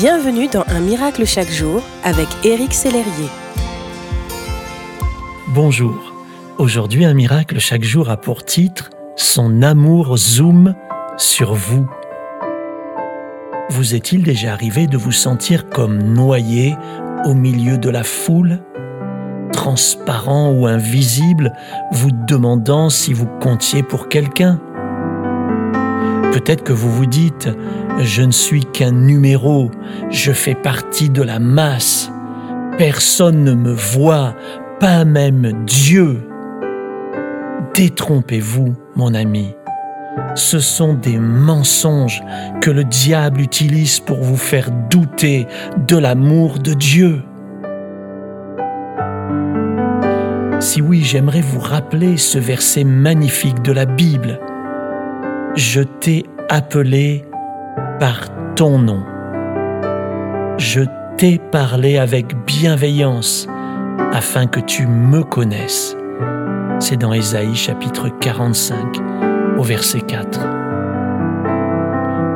Bienvenue dans Un miracle chaque jour avec Éric Sellerier. Bonjour. Aujourd'hui, Un miracle chaque jour a pour titre Son amour zoom sur vous. Vous est-il déjà arrivé de vous sentir comme noyé au milieu de la foule transparent ou invisible, vous demandant si vous comptiez pour quelqu'un? Peut-être que vous vous dites, je ne suis qu'un numéro, je fais partie de la masse, personne ne me voit, pas même Dieu. Détrompez-vous, mon ami. Ce sont des mensonges que le diable utilise pour vous faire douter de l'amour de Dieu. Si oui, j'aimerais vous rappeler ce verset magnifique de la Bible je t'ai appelé par ton nom. Je t'ai parlé avec bienveillance afin que tu me connaisses. C'est dans Ésaïe chapitre 45 au verset 4.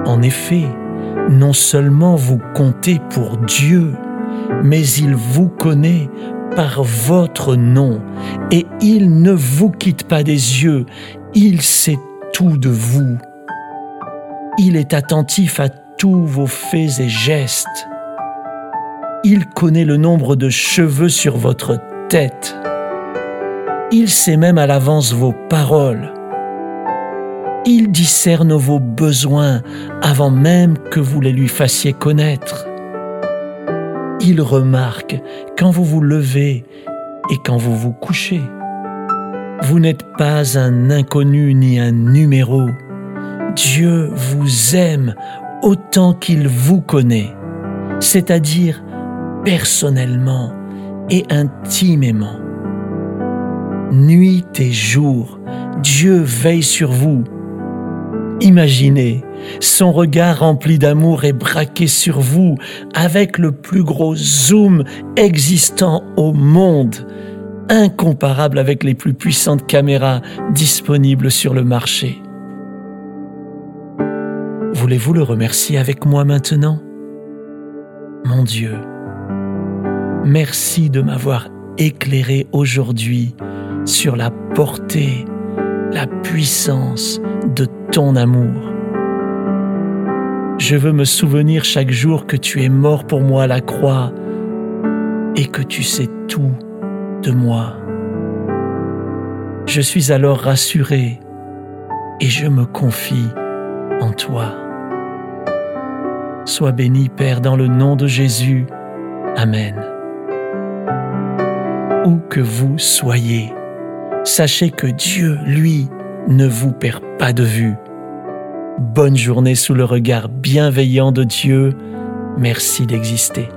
En effet, non seulement vous comptez pour Dieu, mais il vous connaît par votre nom et il ne vous quitte pas des yeux, il de vous. Il est attentif à tous vos faits et gestes. Il connaît le nombre de cheveux sur votre tête. Il sait même à l'avance vos paroles. Il discerne vos besoins avant même que vous les lui fassiez connaître. Il remarque quand vous vous levez et quand vous vous couchez. Vous n'êtes pas un inconnu ni un numéro. Dieu vous aime autant qu'il vous connaît, c'est-à-dire personnellement et intimement. Nuit et jour, Dieu veille sur vous. Imaginez, son regard rempli d'amour est braqué sur vous avec le plus gros zoom existant au monde incomparable avec les plus puissantes caméras disponibles sur le marché. Voulez-vous le remercier avec moi maintenant? Mon Dieu, merci de m'avoir éclairé aujourd'hui sur la portée, la puissance de ton amour. Je veux me souvenir chaque jour que tu es mort pour moi à la croix et que tu sais tout de moi. Je suis alors rassuré et je me confie en toi. Sois béni, Père, dans le nom de Jésus. Amen. Où que vous soyez, sachez que Dieu, lui, ne vous perd pas de vue. Bonne journée sous le regard bienveillant de Dieu. Merci d'exister.